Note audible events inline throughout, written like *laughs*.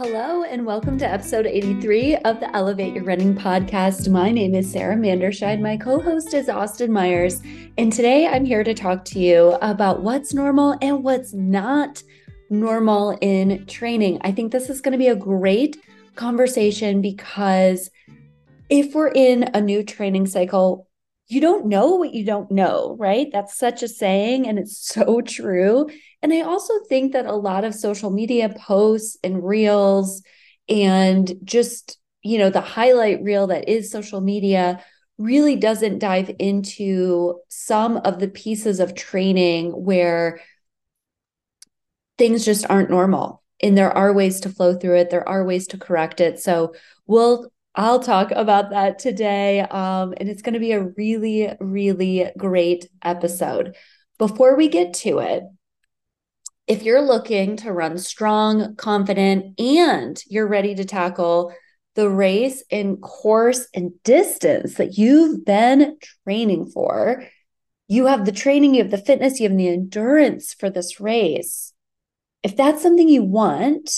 Hello, and welcome to episode 83 of the Elevate Your Running podcast. My name is Sara Manderscheid. My co host is Austin Myers. And today I'm here to talk to you about what's normal and what's not normal in training. I think this is going to be a great conversation because if we're in a new training cycle, you don't know what you don't know, right? That's such a saying, and it's so *laughs* true. And I also think that a lot of social media posts and reels and just, you know, the highlight reel that is social media really doesn't dive into some of the pieces of training where things just aren't normal and there are ways to flow through it there are ways to correct it so we'll i'll talk about that today um, and it's going to be a really really great episode before we get to it if you're looking to run strong, confident, and you're ready to tackle the race and course and distance that you've been training for, you have the training, you have the fitness, you have the endurance for this race. If that's something you want,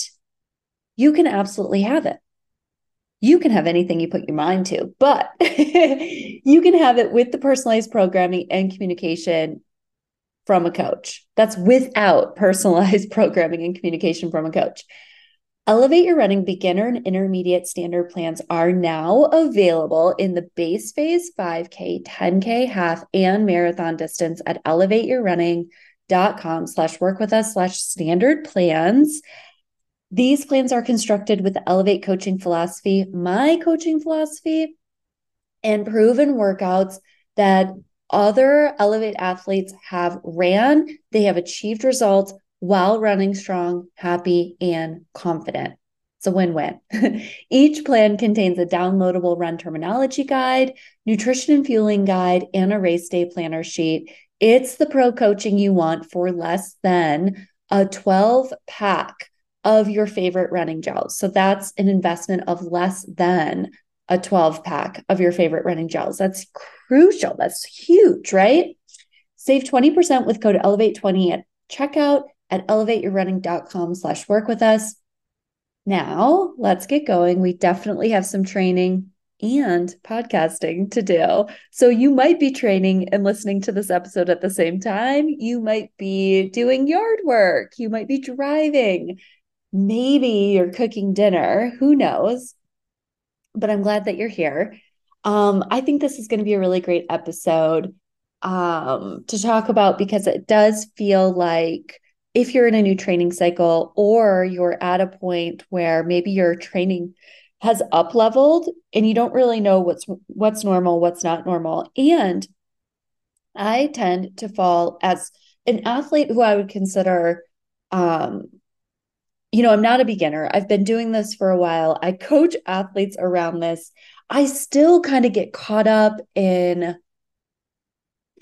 you can absolutely have it. You can have anything you put your mind to, but *laughs* you can have it with the personalized programming and communication from a coach. That's without *laughs* personalized programming and communication from a coach. Elevate Your Running beginner and intermediate standard plans are now available in the base phase 5K, 10K, half, and marathon distance at elevateyourrunning.com slash work with us slash standard plans. These plans are constructed with Elevate coaching philosophy, my coaching philosophy, and proven workouts that other Elevate athletes have ran, they have achieved results while running strong, happy, and confident. It's a win win. *laughs* Each plan contains a downloadable run terminology guide, nutrition and fueling guide, and a race day planner sheet. It's the pro coaching you want for less than a 12 pack of your favorite running gels. So that's an investment of less than a 12 pack of your favorite running gels. That's crucial. That's huge, right? Save 20% with code elevate20 at checkout at elevateyourrunning.com slash work with us. Now let's get going. We definitely have some training and podcasting to do. So you might be training and listening to this episode at the same time. You might be doing yard work. You might be driving. Maybe you're cooking dinner. Who knows? but I'm glad that you're here. Um, I think this is going to be a really great episode um, to talk about because it does feel like if you're in a new training cycle or you're at a point where maybe your training has up leveled and you don't really know what's what's normal, what's not normal. And I tend to fall as an athlete who I would consider um, you know, I'm not a beginner. I've been doing this for a while. I coach athletes around this. I still kind of get caught up in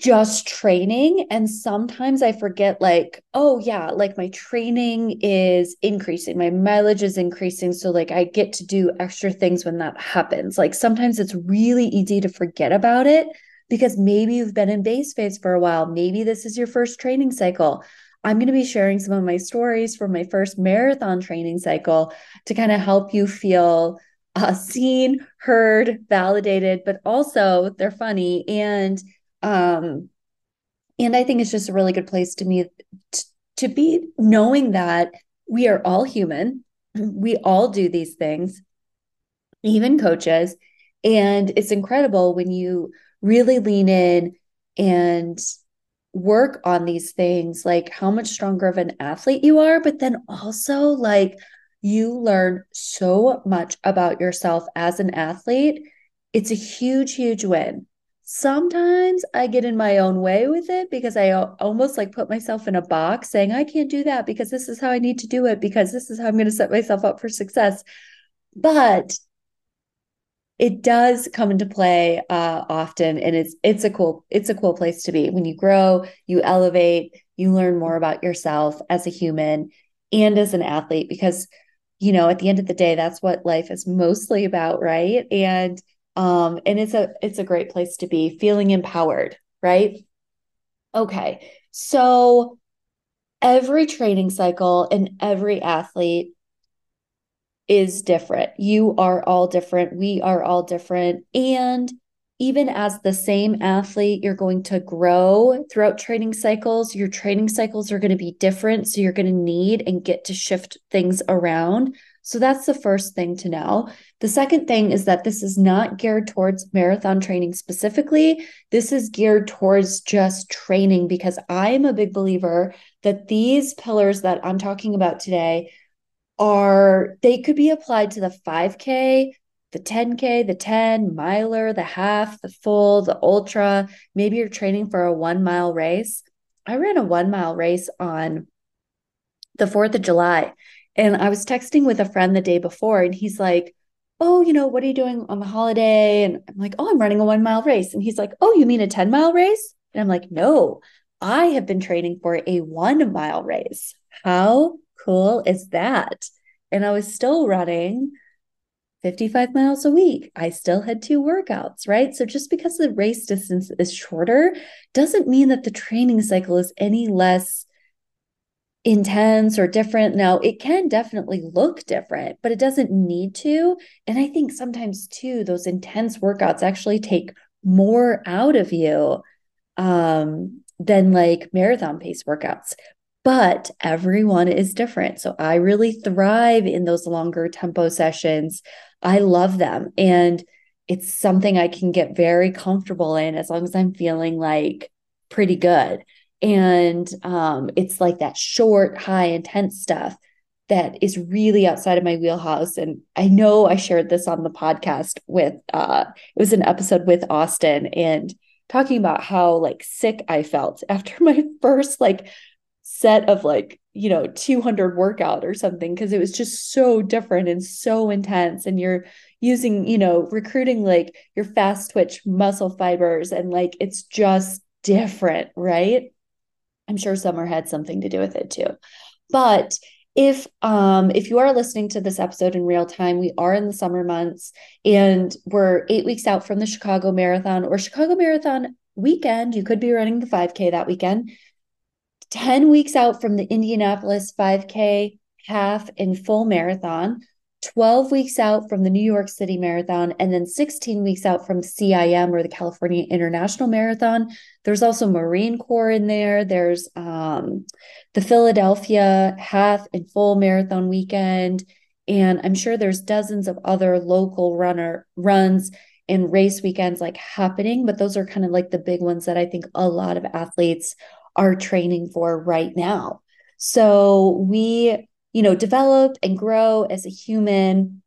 just training. And sometimes I forget, like, oh, yeah, like my training is increasing, my mileage is increasing. So, like, I get to do extra things when that happens. Like, sometimes it's really easy to forget about it because maybe you've been in base phase for a while. Maybe this is your first training cycle. I'm going to be sharing some of my stories from my first marathon training cycle to kind of help you feel uh, seen, heard, validated, but also they're funny and um and I think it's just a really good place to me to, to be knowing that we are all human. *clears throat* We all do these things, even coaches. And it's incredible when you really lean in and work on these things, like how much stronger of an athlete you are, but then also like you learn so much about yourself as an athlete. It's a huge, huge win. Sometimes I get in my own way with it because I almost like put myself in a box saying, I can't do that because this is how I need to do it because this is how I'm going to set myself up for success. But it does come into play uh, often and it's it's a cool it's a cool place to be. When you grow you elevate you learn more about yourself as a human and as an athlete because you know at the end of the day that's what life is mostly about right? And um and it's a it's a great place to be feeling empowered right? Okay so every training cycle and every athlete is different. You are all different. We are all different. And even as the same athlete, you're going to grow throughout training cycles. Your training cycles are going to be different. So you're going to need and get to shift things around. So that's the first thing to know. The second thing is that this is not geared towards marathon training specifically. This is geared towards just training because I am a big believer that these pillars that I'm talking about today are, they could be applied to the 5K, the 10K, the 10 miler, the half, the full, the ultra. Maybe you're training for a one mile race. I ran a one mile race on the 4th of July. And I was texting with a friend the day before, and he's like, Oh, you know, what are you doing on the holiday? And I'm like, Oh, I'm running a one mile race. And he's like, Oh, you mean a 10 mile race? And I'm like, No, I have been training for a one mile race. How cool is that? And I was still running 55 miles a week. I still had two workouts, right? So just because the race distance is shorter doesn't mean that the training cycle is any less intense or different. Now, it can definitely look different, but it doesn't need to. And I think sometimes too, those intense workouts actually take more out of you um, than like marathon pace workouts but everyone is different. So I really thrive in those longer tempo sessions. I love them. And it's something I can get very comfortable in as long as I'm feeling like pretty good. And um, it's like that short, high intense stuff that is really outside of my wheelhouse. And I know I shared this on the podcast with, uh, it was an episode with Austin and talking about how like sick I felt *laughs* after my first like set of like you know 200 workout or something because it was just so different and so intense. And you're using you know recruiting like your fast twitch muscle fibers and like it's just different right? I'm sure summer had something to do with it too. But if um if you are listening to this episode in real time we are in the summer months and we're 8 weeks out from the Chicago marathon or Chicago marathon weekend. You could be running the 5k that weekend 10 weeks out from the Indianapolis 5K half and full marathon, 12 weeks out from the New York City Marathon, and then 16 weeks out from CIM or the California International Marathon. There's also Marine Corps in there. There's um, the Philadelphia half and full marathon weekend. And I'm sure there's dozens of other local runner runs and race weekends like happening, but those are kind of like the big ones that I think a lot of athletes are training for right now. So we, you know, develop and grow as a human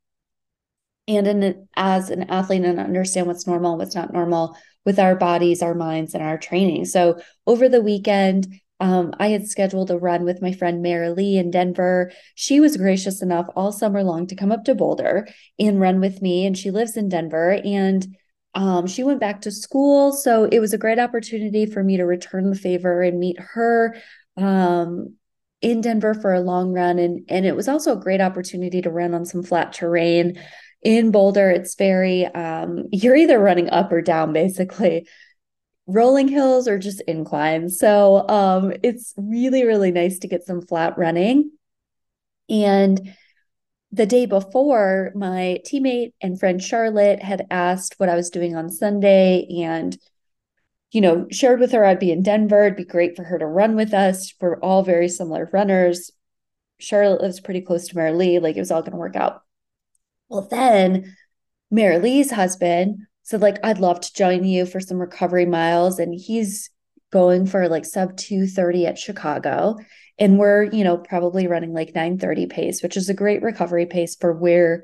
and in, as an athlete and understand what's normal, what's not normal with our bodies, our minds, and our training. So over the weekend, um, I had scheduled a run with my friend Mary Lee in Denver. She was gracious enough all summer long to come up to Boulder and run with me. And she lives in Denver. And um, she went back to school. So it was a great opportunity for me to return the favor and meet her um, in Denver for a long run. And, and it was also a great opportunity to run on some flat terrain. In Boulder, it's very, um, you're either running up or down, basically rolling hills or just inclines. So um, it's really, really nice to get some flat running. And the day before, my teammate and friend Charlotte had asked what I was doing on Sunday and, you know, shared with her I'd be in Denver. It'd be great for her to run with us. We're all very similar runners. Charlotte lives pretty close to Mary Lee. Like it was all going to work out. Well, then Mary Lee's husband said, like, I'd love to join you for some recovery miles. And he's going for like sub 230 at Chicago and we're you know probably running like 930 pace which is a great recovery pace for where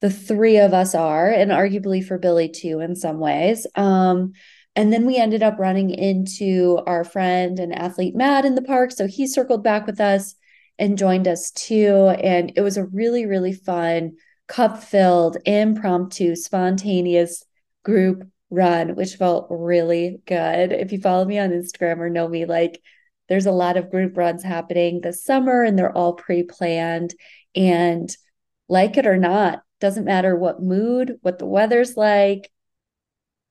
the three of us are and arguably for billy too in some ways. Um, and then we ended up running into our friend and athlete matt in the park. So he circled back with us and joined us too. And it was a really really fun cup filled impromptu spontaneous group run which felt really good. If you follow me on instagram or know me like there's a lot of group runs happening this summer and they're all pre-planned and like it or not doesn't matter what mood what the weather's like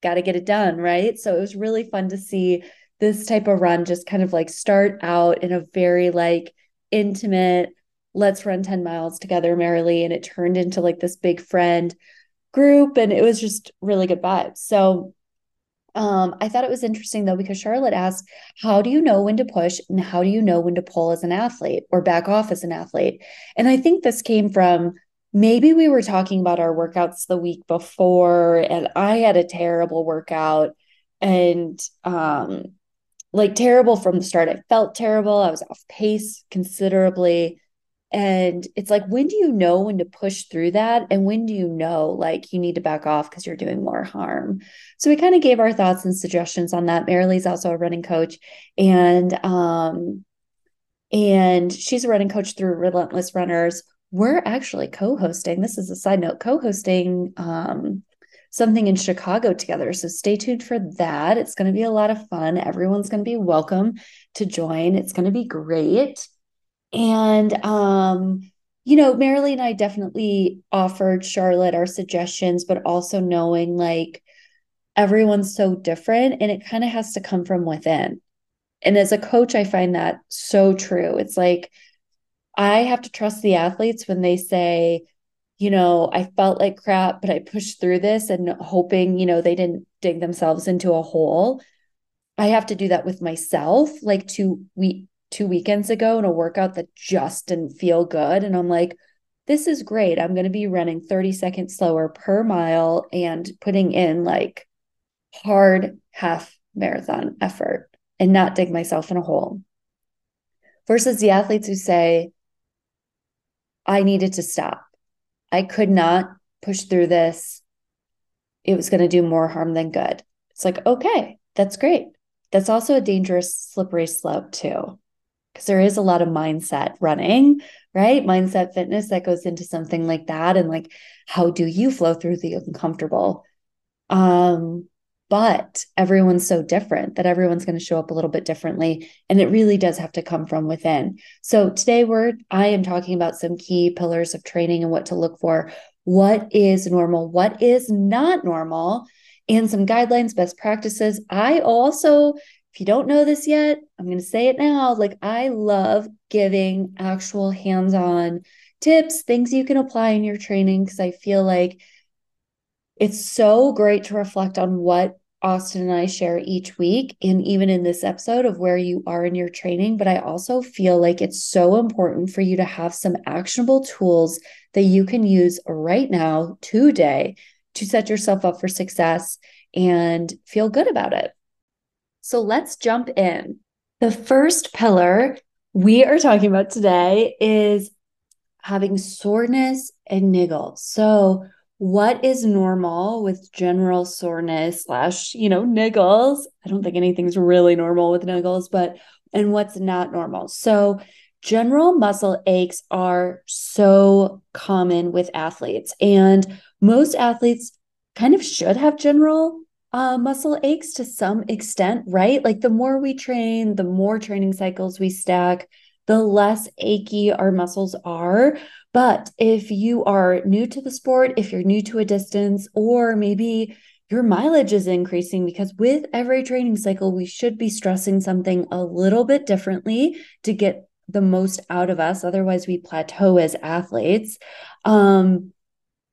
got to get it done right so it was really fun to see this type of run just kind of like start out in a very like intimate let's run 10 miles together merrily. And it turned into like this big friend group. And it was just really good vibes. So um, I thought it was interesting though, because Charlotte asked, How do you know when to push and how do you know when to pull as an athlete or back off as an athlete? And I think this came from maybe we were talking about our workouts the week before, and I had a terrible workout and um, like terrible from the start. I felt terrible. I was off pace considerably. And it's like, when do you know when to push through that? And when do you know like you need to back off because you're doing more harm? So we kind of gave our thoughts and suggestions on that. Marilee's also a running coach. And um, and she's a running coach through Relentless Runners. We're actually co-hosting. This is a side note, co-hosting um something in Chicago together. So stay tuned for that. It's going to be a lot of fun. Everyone's going to be welcome to join. It's going to be great. And um, you know, Marilee and I definitely offered Charlotte our suggestions, but also knowing like everyone's so different and it kind of has to come from within. And as a coach, I find that so true. It's like I have to trust the athletes when they say, you know, I felt like crap, but I pushed through this and hoping, you know, they didn't dig themselves into a hole. I have to do that with myself. Like to week two weekends ago in a workout that just didn't feel good. And I'm like, this is great. I'm going to be running 30 seconds slower per mile and putting in like hard half marathon effort and not dig myself in a hole. Versus the athletes who say, I needed to stop. I could not push through this. It was going to do more harm than good. It's like, okay, that's great. That's also a dangerous, slippery slope, too because there is a lot of mindset running, right? Mindset fitness that goes into something like that. And like, how do you flow through the uncomfortable? Um, but everyone's so different that everyone's going to show up a little bit differently and it really does have to come from within so today we're i am talking about some key pillars of training and what to look for what is normal what is not normal and some guidelines best practices i also if you don't know this yet, I'm going to say it now. Like, I love giving actual hands on tips, things you can apply in your training, because I feel like it's so great to reflect on what Austin and I share each week, and even in this episode of where you are in your training. But I also feel like it's so important for you to have some actionable tools that you can use right now, today, to set yourself up for success and feel good about it. So let's jump in. The first pillar we are talking about today is having soreness and niggle. So, what is normal with general soreness slash, you know, niggles? I don't think anything's really normal with niggles, but and what's not normal. So, general muscle aches are so common with athletes, and most athletes kind of should have general uh, muscle aches to some extent, right? Like the more we train, the more training cycles we stack, the less achy our muscles are. But if you are new to the sport, if you're new to a distance, or maybe your mileage is increasing because with every training cycle, we should be stressing something a little bit differently to get the most out of us. Otherwise, we plateau as athletes. Um,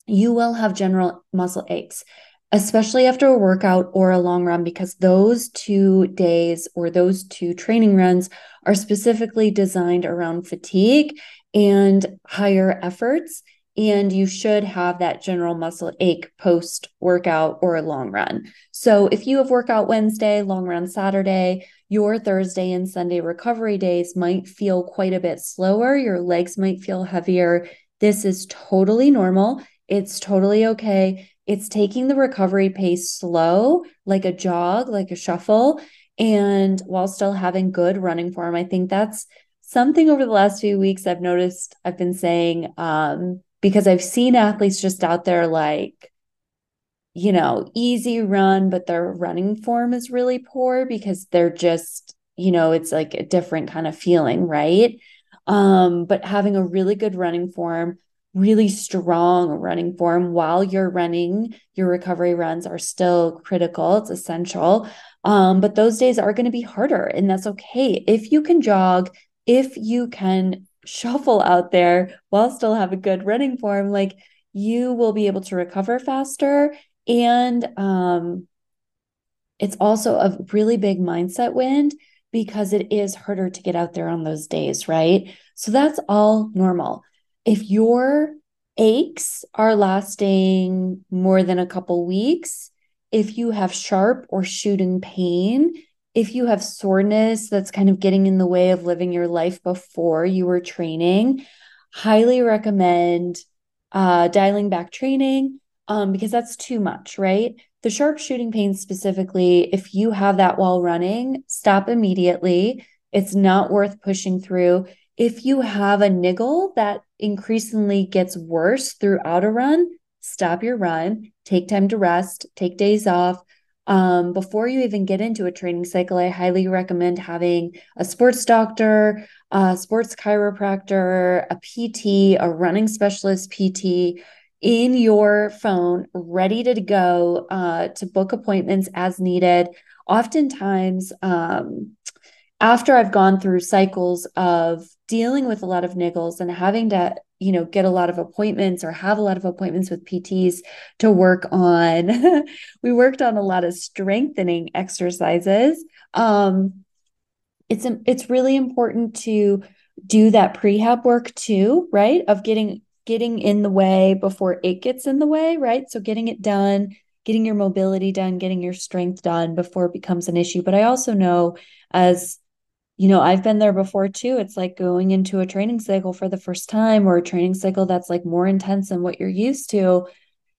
you will have general muscle aches especially after a workout or a long run, because those two days or those two training runs are specifically designed around fatigue and higher efforts. And you should have that general muscle ache post workout or a long run. So, if you have workout Wednesday, long run Saturday, your Thursday and Sunday recovery days might feel quite a bit slower. Your legs might feel heavier. This is totally normal. It's totally okay it's taking the recovery pace slow, like a jog, like a shuffle, and while still having good running form. I think that's something over the last few weeks I've noticed I've been saying um, because I've seen athletes just out there like, you know, easy run, but their running form is really poor because they're just, you know, it's like a different kind of feeling, right? Um, but having a really good running form, really strong running form while you're running. Your recovery runs are still critical, it's essential. Um, but those days are going to be harder, and that's okay. If you can jog, if you can shuffle out there while still have a good running form, like you will be able to recover faster. And um, it's also a really big mindset win because it is harder to get out there on those days, right? So that's all normal. If your aches are lasting more than a couple weeks, if you have sharp or shooting pain, if you have soreness that's kind of getting in the way of living your life before you were training, highly recommend uh, dialing back training um, because that's too much, right? The sharp shooting pain specifically, if you have that while running, stop immediately. It's not worth pushing through. If you have a niggle that increasingly gets worse throughout a run, stop your run, take time to rest, take days off. Um, before you even get into a training cycle, I highly recommend having a sports doctor, a sports chiropractor, a PT, a running specialist PT in your phone, ready to go uh, to book appointments as needed. Oftentimes, um, after I've gone through cycles of dealing with a lot of niggles and having to you know get a lot of appointments or have a lot of appointments with PTs to work on *laughs* we worked on a lot of strengthening exercises. Um it's it's really important to do that prehab work too right? Of getting getting in the way before it gets in the way right? So getting it done getting your mobility done getting your strength done before it becomes an issue. But i also know as you know, I've been there before too. It's like going into a training cycle for the first time or a training cycle that's like more intense than what you're used to.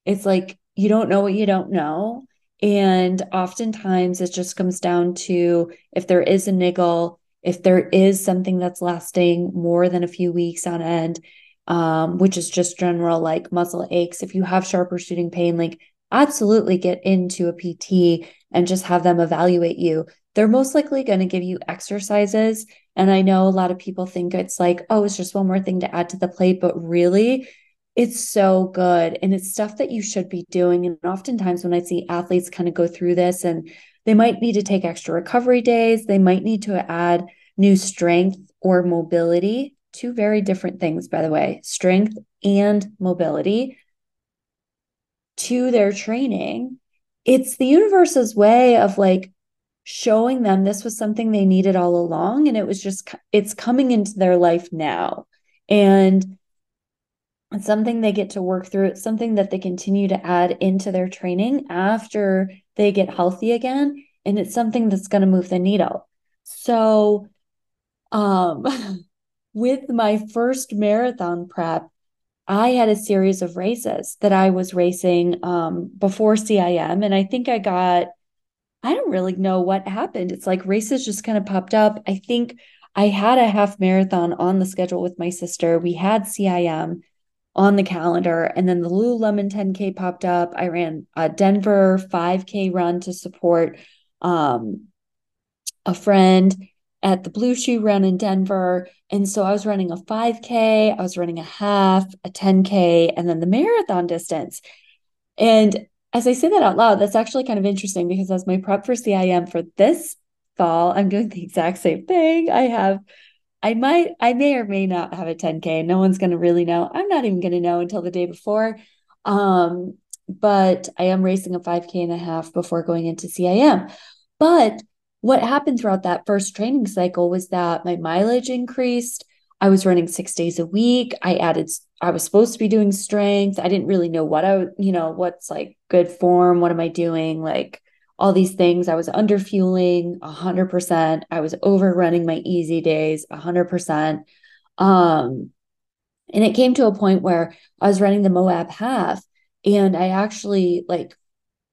It's like you don't know what you don't know. And oftentimes it just comes down to if there is a niggle, if there is something that's lasting more than a few weeks on end, um, which is just general like muscle aches, if you have sharper shooting pain, like absolutely get into a PT and just have them evaluate you they're most likely going to give you exercises. And I know a lot of people think it's like, oh, it's just one more thing to add to the plate, but really, it's so good. And it's stuff that you should be doing. And oftentimes, when I see athletes kind of go through this and they might need to take extra recovery days, they might need to add new strength or mobility, two very different things, by the way, strength and mobility to their training. It's the universe's way of like showing them this was something they needed all along and it was just it's coming into their life now and it's something they get to work through it's something that they continue to add into their training after they get healthy again and it's something that's going to move the needle so um *laughs* with my first marathon prep I had a series of races that I was racing um, before CIM, and I think I got I don't really know what happened. It's like races just kind of popped up. I think I had a half marathon on the schedule with my sister. We had CIM on the calendar, and then the Lululemon 10K popped up. I ran a Denver 5K run to support um, a friend at the Blue Shoe Run in Denver. And so I was running a 5K, I was running a half, a 10K, and then the marathon distance. And as I say that out loud, that's actually kind of interesting because as my prep for CIM for this fall, I'm doing the exact same thing. I have, I might, I may or may not have a 10K. No one's going to really know. I'm not even going to know until the day before. Um, but I am racing a 5K and a half before going into CIM. But what happened throughout that first training cycle was that my mileage increased. I was running six days a week. I added, I was supposed to be doing strength. I didn't really know what I, you know, what's like good form. What am I doing? Like all these things. I was under fueling 100%. I was overrunning my easy days 100%. Um, and it came to a point where I was running the Moab half and I actually like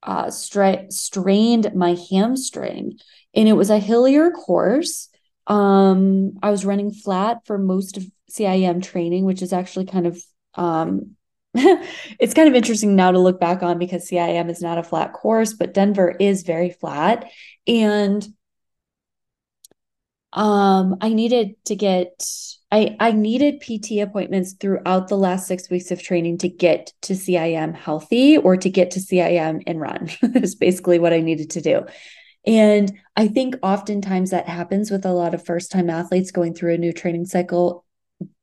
uh, stra- strained my hamstring. And it was a hillier course um, I was running flat for most of CIM training, which is actually kind of um, *laughs* it's kind of interesting now to look back on because CIM is not a flat course, but Denver is very flat. And um, I needed to get I I needed PT appointments throughout the last six weeks of training to get to CIM healthy or to get to CIM and run. *laughs* is basically what I needed to do. And I think oftentimes that happens with a lot of first time athletes going through a new training cycle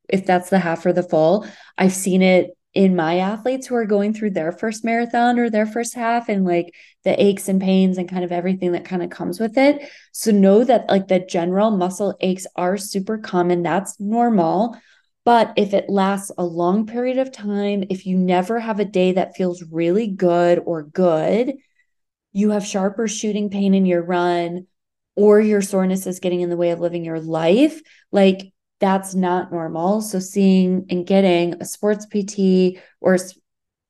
if that's the half or the full. I've seen it in my athletes who are going through their first marathon or their first half and like the aches and pains and kind of everything that kind of comes with it. So know that like the general muscle aches are super common. That's normal. But if it lasts a long period of time, if you never have a day that feels really good or good, you have sharper shooting pain in your run, or your soreness is getting in the way of living your life, like that's not normal. So, seeing and getting a sports PT or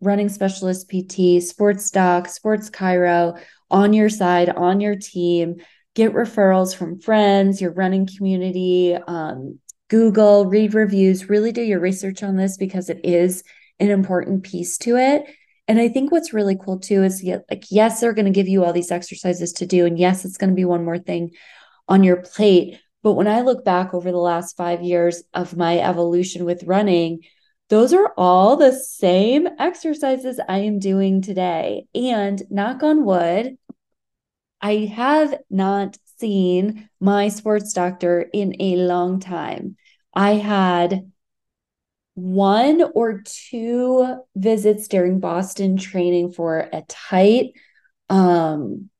running specialist PT, sports doc, sports chiro on your side, on your team, get referrals from friends, your running community, um, Google, read reviews, really do your research on this because it is an important piece to it. And I think what's really cool too is like, yes, they're going to give you all these exercises to do. And yes, it's going to be one more thing on your plate. But when I look back over the last five years of my evolution with running, those are all the same exercises I am doing today. And knock on wood, I have not seen my sports doctor in a long time. I had one or two visits during Boston training for a tight um,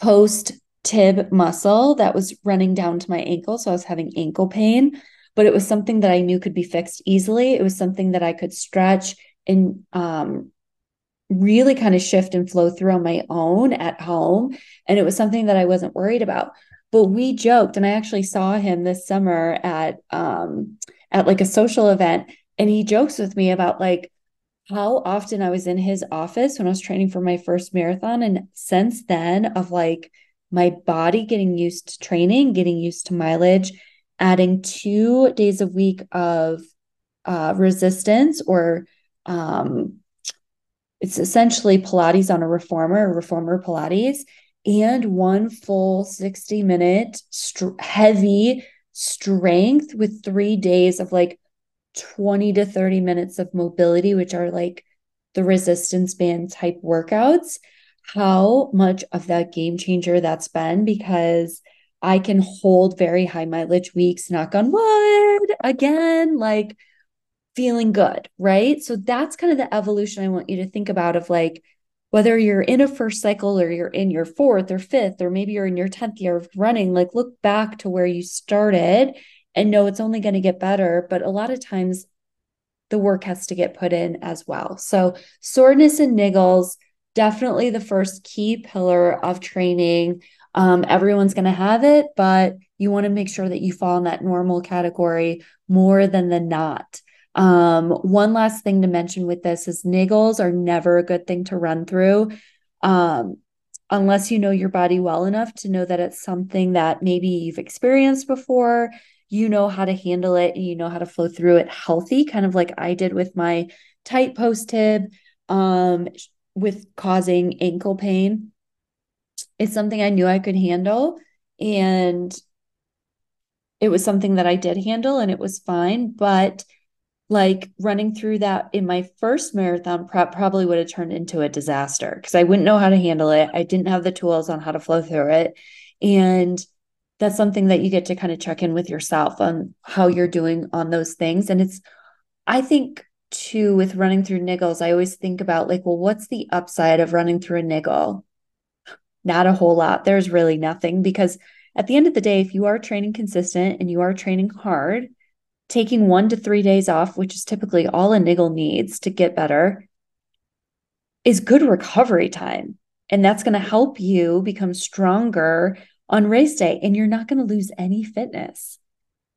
post tib muscle that was running down to my ankle. So I was having ankle pain, but it was something that I knew could be fixed easily. It was something that I could stretch and um, really kind of shift and flow through on my own at home. And it was something that I wasn't worried about. But we joked, and I actually saw him this summer at um, at like a social event, and he jokes with me about like how often I was in his office when I was training for my first marathon, and since then of like my body getting used to training, getting used to mileage, adding two days a week of uh, resistance or um, it's essentially Pilates on a reformer, reformer Pilates, and one full 60 minute heavy strength with three days of like 20 to 30 minutes of mobility, which are like the resistance band type workouts, how much of that game changer that's been because I can hold very high mileage weeks, knock on wood, again, like feeling good, right? So that's kind of the evolution I want you to think about of like whether you're in a first cycle or you're in your fourth or fifth, or maybe you're in your 10th year of running, like look back to where you started and know it's only going to get better. But a lot of times the work has to get put in as well. So, soreness and niggles, definitely the first key pillar of training. Um, everyone's going to have it, but you want to make sure that you fall in that normal category more than the not. Um, one last thing to mention with this is niggles are never a good thing to run through. Um, unless you know your body well enough to know that it's something that maybe you've experienced before, you know how to handle it and you know how to flow through it healthy, kind of like I did with my tight post tib um, with causing ankle pain. It's something I knew I could handle. And it was something that I did handle and it was fine. But like running through that in my first marathon prep probably would have turned into a disaster because I wouldn't know how to handle it. I didn't have the tools on how to flow through it. And that's something that you get to kind of check in with yourself on how you're doing on those things. And it's, I think, too, with running through niggles, I always think about like, well, what's the upside of running through a niggle? Not a whole lot. There's really nothing because at the end of the day, if you are training consistent and you are training hard, taking one to three days off, which is typically all a niggle needs to get better, is good recovery time. And that's going to help you become stronger on race day. And you're not going to lose any fitness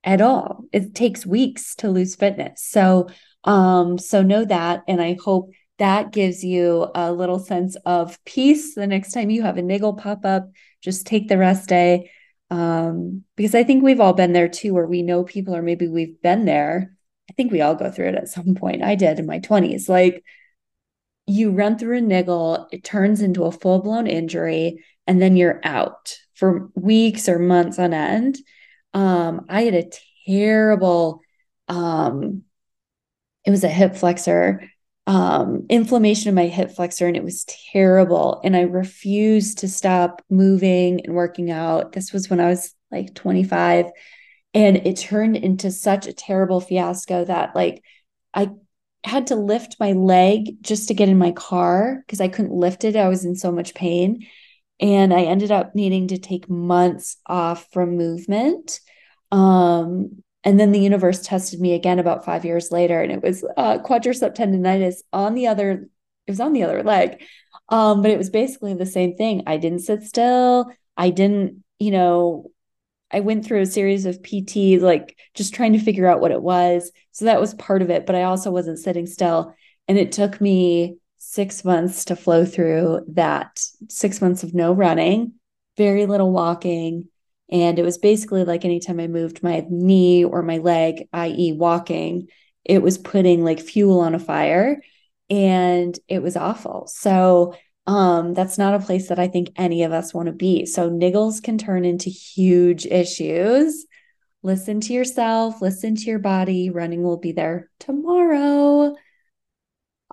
at all. It takes weeks to lose fitness. So, um, so know that. And I hope that gives you a little sense of peace the next time you have a niggle pop up. Just take the rest day um, because I think we've all been there too, where we know people, or maybe we've been there. I think we all go through it at some point. I did in my 20s. Like you run through a niggle, it turns into a full blown injury, and then you're out for weeks or months on end. Um, I had a terrible, um, it was a hip flexor um, inflammation in my hip flexor and it was terrible. And I refused to stop moving and working out. This was when I was like 25. And it turned into such a terrible fiasco that, like, I had to lift my leg just to get in my car because I couldn't lift it. I was in so much pain. And I ended up needing to take months off from movement. Um, and then the universe tested me again about five years later, and it was uh, quadricep tendonitis on the other. It was on the other leg, um, but it was basically the same thing. I didn't sit still. I didn't, you know, I went through a series of PT, like just trying to figure out what it was. So that was part of it, but I also wasn't sitting still. And it took me six months to flow through that six months of no running, very little walking. And it was basically like anytime I moved my knee or my leg, i.e., walking, it was putting like fuel on a fire and it was awful. So um, that's not a place that I think any of us want to be. So niggles can turn into huge issues. Listen to yourself, listen to your body. Running will be there tomorrow.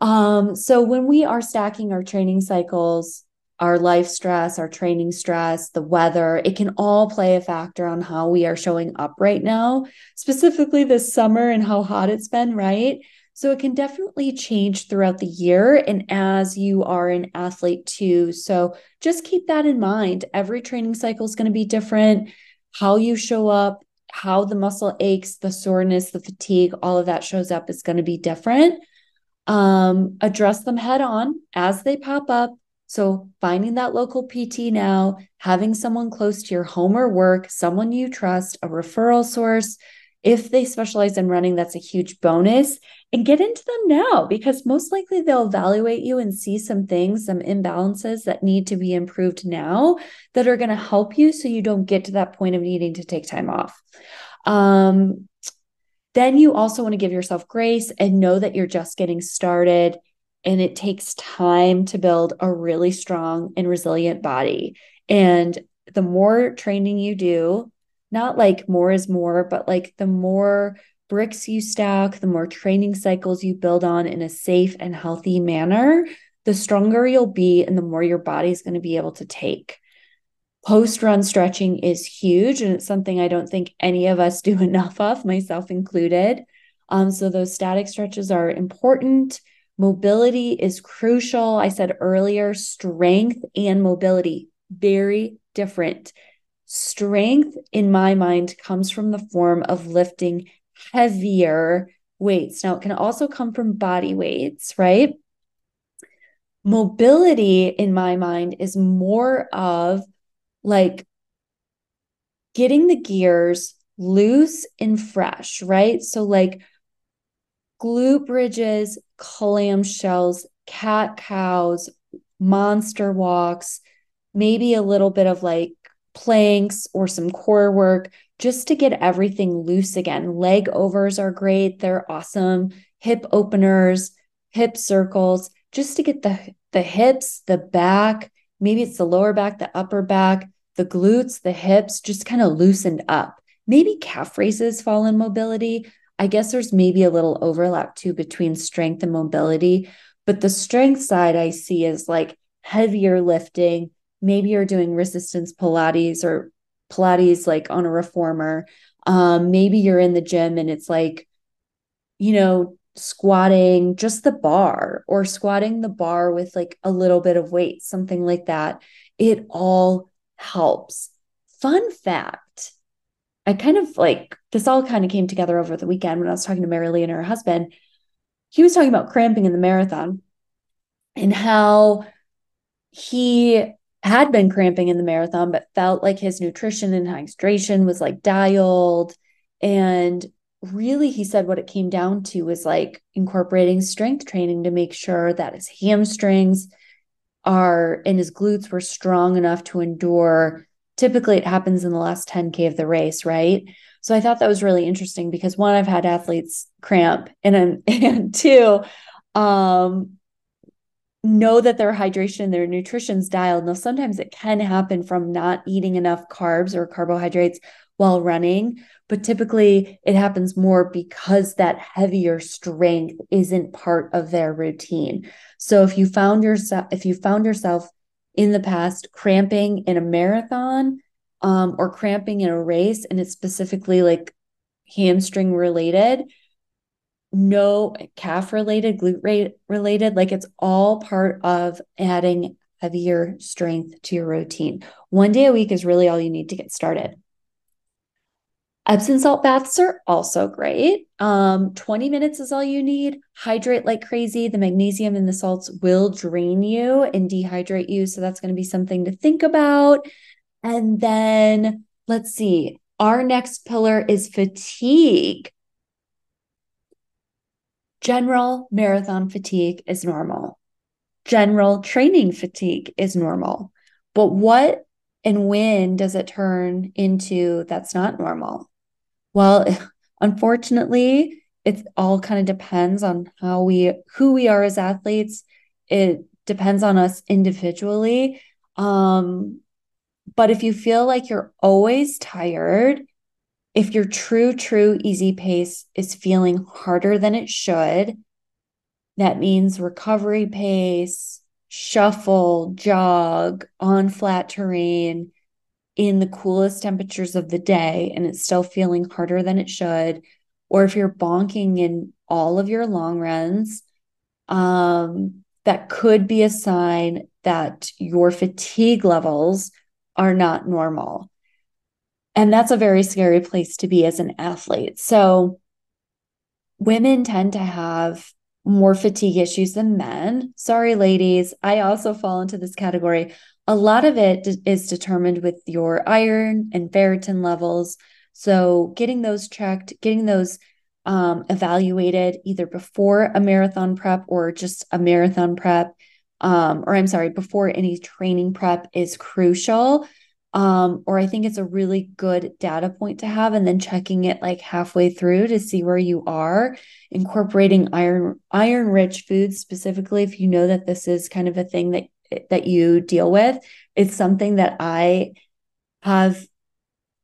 Um, so when we are stacking our training cycles, our life stress, our training stress, the weather, it can all play a factor on how we are showing up right now, specifically this summer and how hot it's been, right? So it can definitely change throughout the year and as you are an athlete too. So just keep that in mind. Every training cycle is going to be different. How you show up, how the muscle aches, the soreness, the fatigue, all of that shows up is going to be different. Um, address them head on as they pop up. So, finding that local PT now, having someone close to your home or work, someone you trust, a referral source, if they specialize in running, that's a huge bonus. And get into them now because most likely they'll evaluate you and see some things, some imbalances that need to be improved now that are going to help you so you don't get to that point of needing to take time off. Um, then you also want to give yourself grace and know that you're just getting started and it takes time to build a really strong and resilient body. And the more training you do, not like more is more, but like the more bricks you stack, the more training cycles you build on in a safe and healthy manner, the stronger you'll be and the more your body is going to be able to take. Post run stretching is huge, and it's something I don't think any of us *laughs* do enough of, myself included. Um, so, those static stretches are important. Mobility is crucial. I said earlier, strength and mobility, very different. Strength, in my mind, comes from the form of lifting heavier weights. Now, it can also come from body weights, right? Mobility, in my mind, is more of like getting the gears loose and fresh, right? So, like glute bridges, clamshells, cat cows, monster walks, maybe a little bit of like planks or some core work just to get everything loose again. Leg overs are great, they're awesome. Hip openers, hip circles, just to get the the hips, the back, maybe it's the lower back, the upper back, the glutes, the hips just kind of loosened up. Maybe calf raises fall in mobility. I guess there's maybe a little overlap too between strength and mobility, but the strength side I see is like heavier lifting, maybe you're doing resistance Pilates or Pilates like on a reformer. Um, maybe you're in the gym and it's like, you know, squatting just the bar or squatting the bar with like a little bit of weight, something like that. It all helps. Fun fact I kind of like this all kind of came together over the weekend when I was talking to Mary Lee and her husband. He was talking about cramping in the marathon and how he had been cramping in the marathon, but felt like his nutrition and hydration was like dialed. And really, he said what it came down to was like incorporating strength training to make sure that his hamstrings are and his glutes were strong enough to endure. Typically, it happens in the last 10K of the race, right? So I thought that was really interesting because one, I've had athletes cramp, and, *laughs* and two, um, know that their hydration, their nutrition's dialed. Now, sometimes it can happen from not eating enough carbs or carbohydrates while running, but typically it happens more because that heavier strength isn't part of their routine. So if you found yourself if you found yourself in the past cramping in a marathon, um, or cramping in a race and it's specifically like hamstring related, no calf related, glute related, like it's all part of adding heavier strength to your routine. One day a week is really all you need to get started. Epsom salt baths are also great. Um, 20 minutes is all you need. Hydrate like crazy. The magnesium in the salts will drain you and dehydrate you. So that's going to be something to think about. And then let's see. Our next pillar is fatigue. General marathon fatigue is normal. General training fatigue is normal. But what and when does it turn into that's not normal? Well, *laughs* unfortunately, it all kind of depends on how we who we are as athletes. It depends on us individually. Um, but if you feel like you're always tired, if your true, true easy pace is feeling harder than it should, that means recovery pace, shuffle, jog on flat terrain in the coolest temperatures of the day and it's still feeling harder than it should, or if you're bonking in all of your long runs, um, that could be a sign that your fatigue levels are not normal. And that's a very scary place to be as an athlete. So, women tend to have more fatigue issues than men. Sorry, ladies. I also fall into this category a lot of it is determined with your iron and ferritin levels. So, getting those checked, getting those um, evaluated either before a marathon prep or just a marathon prep, um, or I'm sorry, before any training prep is crucial. Um, or I think it's a really good data point to have, and then checking it like halfway through to see where you are. Incorporating iron iron rich foods specifically, if you know that this is kind of a thing that that you deal with. It's something that I have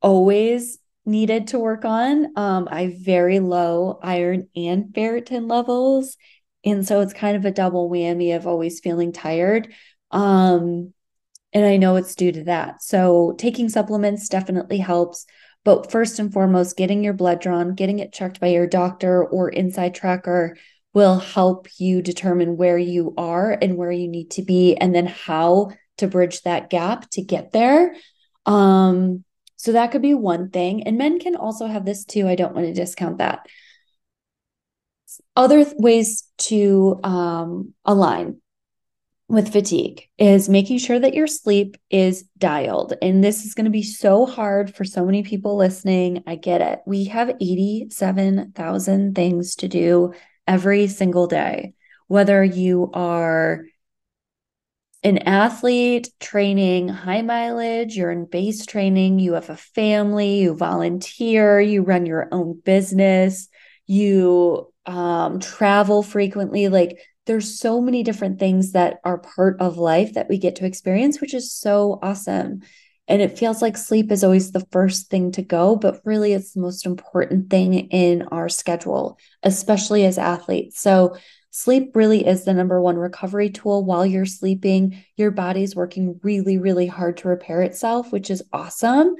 always needed to work on. Um, I have very low iron and ferritin levels. And so it's kind of a double whammy of always feeling tired. Um, and I know it's due to that. So taking supplements definitely helps. But first and foremost, getting your blood drawn, getting it checked by your doctor or InsideTracker will help you determine where you are and where you need to be and then how to bridge that gap to get there um so that could be one thing and men can also have this too i don't want to discount that other th- ways to um, align with fatigue is making sure that your sleep is dialed. And this is going to be so hard for so many people listening. I get it. We have 87,000 things to do every single day, whether you are an athlete training high mileage, you're in base training, you have a family, you volunteer, you run your own business, you um, travel frequently. Like there's so many different things that are part of life that we get to experience, which is so awesome. And it feels like sleep is always the first thing to go, but really it's the most important thing in our schedule, especially as athletes. So, sleep really is the number one recovery tool while you're sleeping. Your body's working really, really hard to repair itself, which is awesome.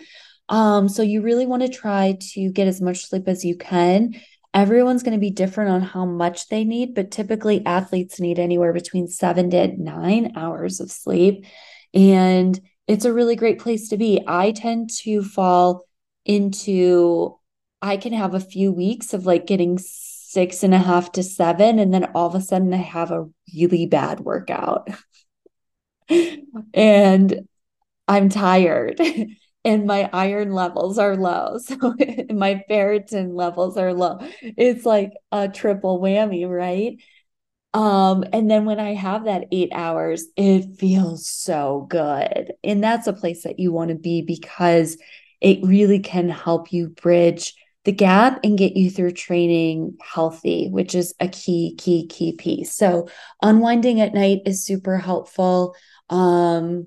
Um, so, you really want to try to get as much sleep as you can. Everyone's going to be different on how much they need, but typically athletes need anywhere between seven to nine hours of sleep. And it's a really great place to be. I tend to fall into, I can have a few weeks of like getting six and a half to seven, and then all of a sudden I have a really bad workout. *laughs* and I'm tired. *laughs* and my iron levels are low. *laughs* So my ferritin levels are low. It's like a triple whammy, right? Um, and then when I have that eight hours, it feels so good. And that's a place that you want to be because it really can help you bridge the gap and get you through training healthy, which is a key, key, key piece. So unwinding at night is super helpful. Um,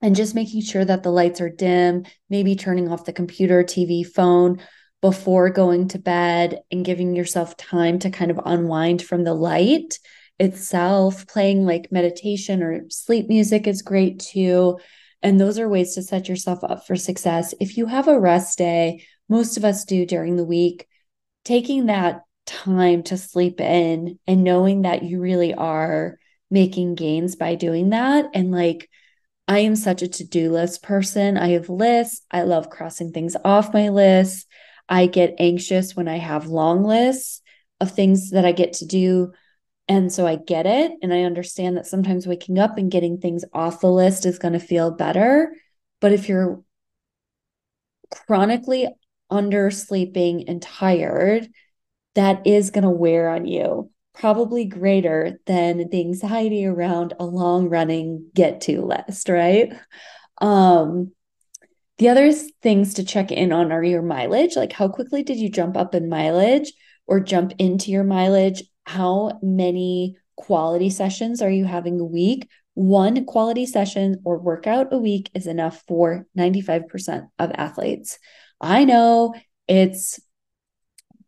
and just making sure that the lights are dim, maybe turning off the computer, TV, phone before going to bed and giving yourself time to kind of unwind from the light itself. Playing like meditation or sleep music is great too. And those are ways to set yourself up for success. If you have a rest day, most of us do during the week, taking that time to sleep in and knowing that you really are making gains by doing that. And like, I am such a to do list person. I have lists. I love crossing things off my list. I get anxious when I have long lists of things that I get to do. And so I get it. And I understand that sometimes waking up and getting things off the list is going to feel better. But if you're chronically undersleeping and tired, that is going to wear on you, probably greater than the anxiety around a long running get to list, right? Um, the other things to check in on are your mileage, like how quickly did you jump up in mileage or jump into your mileage? How many quality sessions are you having a week? One quality session or workout a week is enough for 95% of athletes. I know it's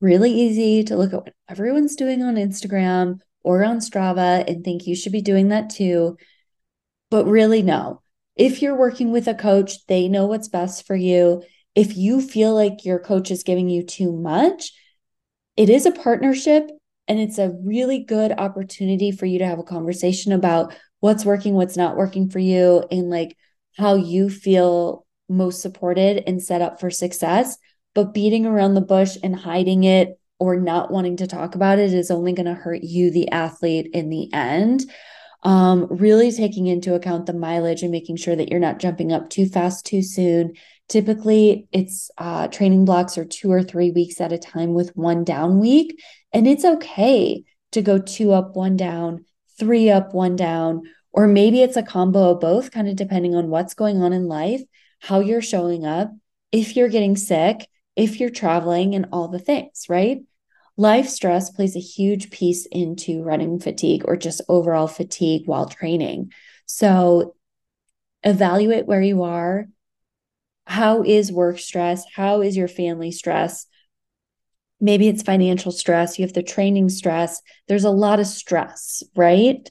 really easy to look at what everyone's doing on Instagram or on Strava and think you should be doing that too. But really, no. If you're working with a coach, they know what's best for you. If you feel like your coach is giving you too much, it is a partnership and it's a really good opportunity for you to have a conversation about what's working, what's not working for you, and like how you feel most supported and set up for success but beating around the bush and hiding it or not wanting to talk about it is only going to hurt you, the athlete, in the end. Um, really taking into account the mileage and making sure that you're not jumping up too fast too soon. Typically, it's uh, training blocks are two or three weeks at a time with one down week. And it's okay to go two up, one down, three up, one down, or maybe it's a combo of both, kind of depending on what's going on in life, how you're showing up. If you're getting sick, if you're traveling and all the things, right? Life stress plays a huge piece into running fatigue or just overall fatigue while training. So evaluate where you are. How is work stress? How is your family stress? Maybe it's financial stress. You have the training stress. There's a lot of stress, right?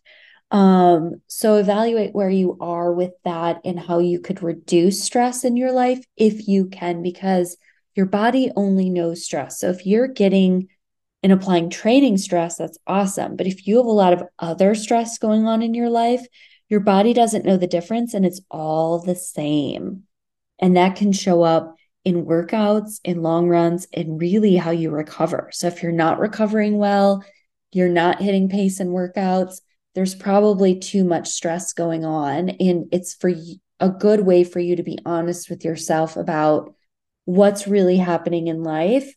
Um, so evaluate where you are with that and how you could reduce stress in your life if you can, because your body only knows stress. So if you're getting and applying training stress, that's awesome. But if you have a lot of other stress going on in your life, your body doesn't know the difference and it's all the same. And that can show up in workouts, in long runs, and really how you recover. So if you're not recovering well, you're not hitting pace in workouts, there's probably too much stress going on. And it's for a good way for you to be honest with yourself about what's really happening in life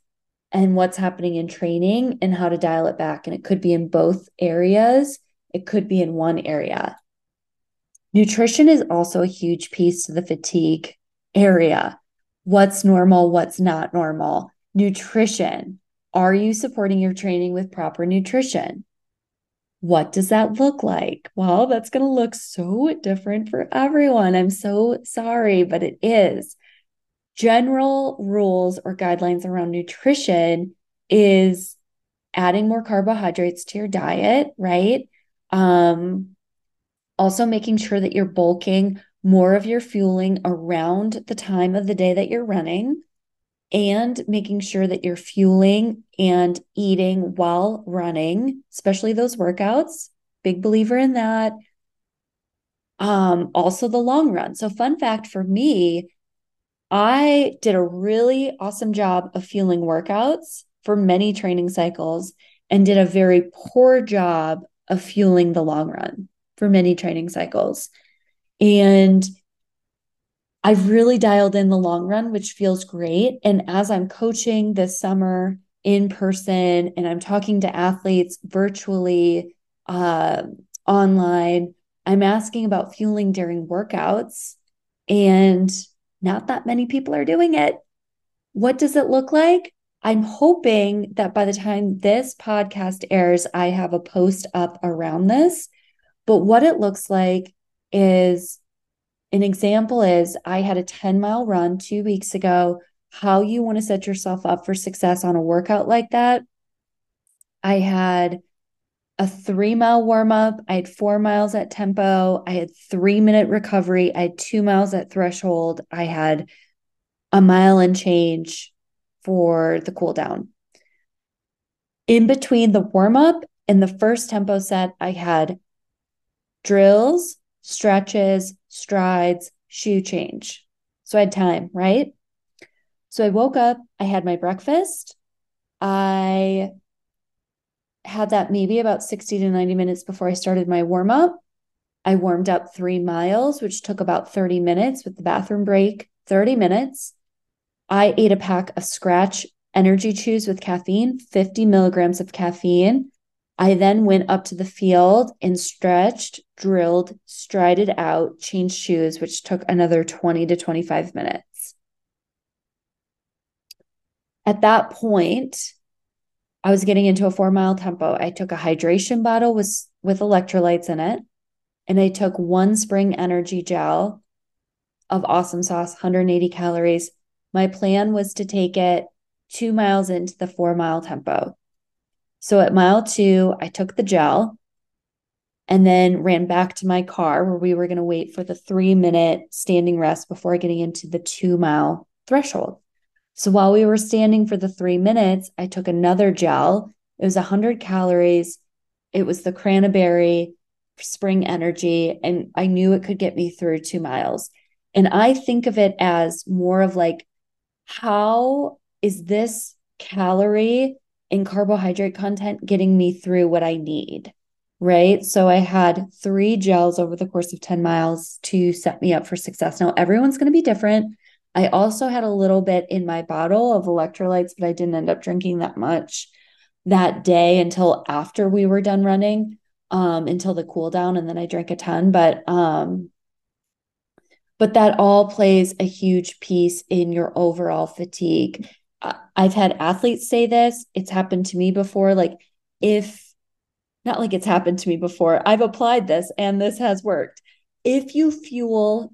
and what's happening in training and how to dial it back. And it could be in both areas, it could be in one area. Nutrition is also a huge piece to the fatigue area. What's normal? What's not normal? Nutrition. Are you supporting your training with proper nutrition? What does that look like? Well, that's going to look so different for everyone. I'm so sorry, but it is general rules or guidelines around nutrition is adding more carbohydrates to your diet, right? Um, also making sure that you're bulking more of your fueling around the time of the day that you're running and making sure that you're fueling and eating while running, especially those workouts. Big believer in that. Um, also the long run. So, fun fact for me, I did a really awesome job of fueling workouts for many training cycles and did a very poor job of fueling the long run for many training cycles. And I've really dialed in the long run, which feels great. And as I'm coaching this summer in person and I'm talking to athletes virtually, uh, online, I'm asking about fueling during workouts. And not that many people are doing it. What does it look like? I'm hoping that by the time this podcast airs, I have a post up around this. But what it looks like is an example is I had a 10 mile run two weeks ago. How you want to set yourself up for success on a workout like that. I had a three mile warm up. I had four miles at tempo. I had three minute recovery. I had two miles at threshold. I had a mile and change for the cool down. In between the warm up and the first tempo set, I had drills, stretches, strides, shoe change. So I had time, right? So I woke up, I had my breakfast. I had that maybe about 60 to 90 minutes before I started my warm up. I warmed up three miles, which took about 30 minutes with the bathroom break, 30 minutes. I ate a pack of Skratch energy chews with caffeine, 50 milligrams of caffeine. I then went up to the field and stretched, drilled, strided out, changed shoes, which took another 20 to 25 minutes. At that point, I was getting into a four mile tempo. I took a hydration bottle with, with electrolytes in it, and I took one Spring Energy gel of awesome sauce, 180 calories. My plan was to take it two miles into the four mile tempo. So at mile two, I took the gel and then ran back to my car where we were going to wait for the three minute standing rest before getting into the two mile threshold. So while we were standing for the three minutes, I took another gel. It was 100 calories. It was the cranberry Spring Energy, and I knew it could get me through two miles. And I think of it as more of like, how is this calorie and carbohydrate content getting me through what I need? Right. So I had three gels over the course of 10 miles to set me up for success. Now, everyone's going to be different. I also had a little bit in my bottle of electrolytes, but I didn't end up drinking that much that day until after we were done running, um, until the cool down, and then I drank a ton. But um, but that all plays a huge piece in your overall fatigue. I've had athletes say this. It's happened to me before. Like if not like it's happened to me before, I've applied this and this has worked. If you fuel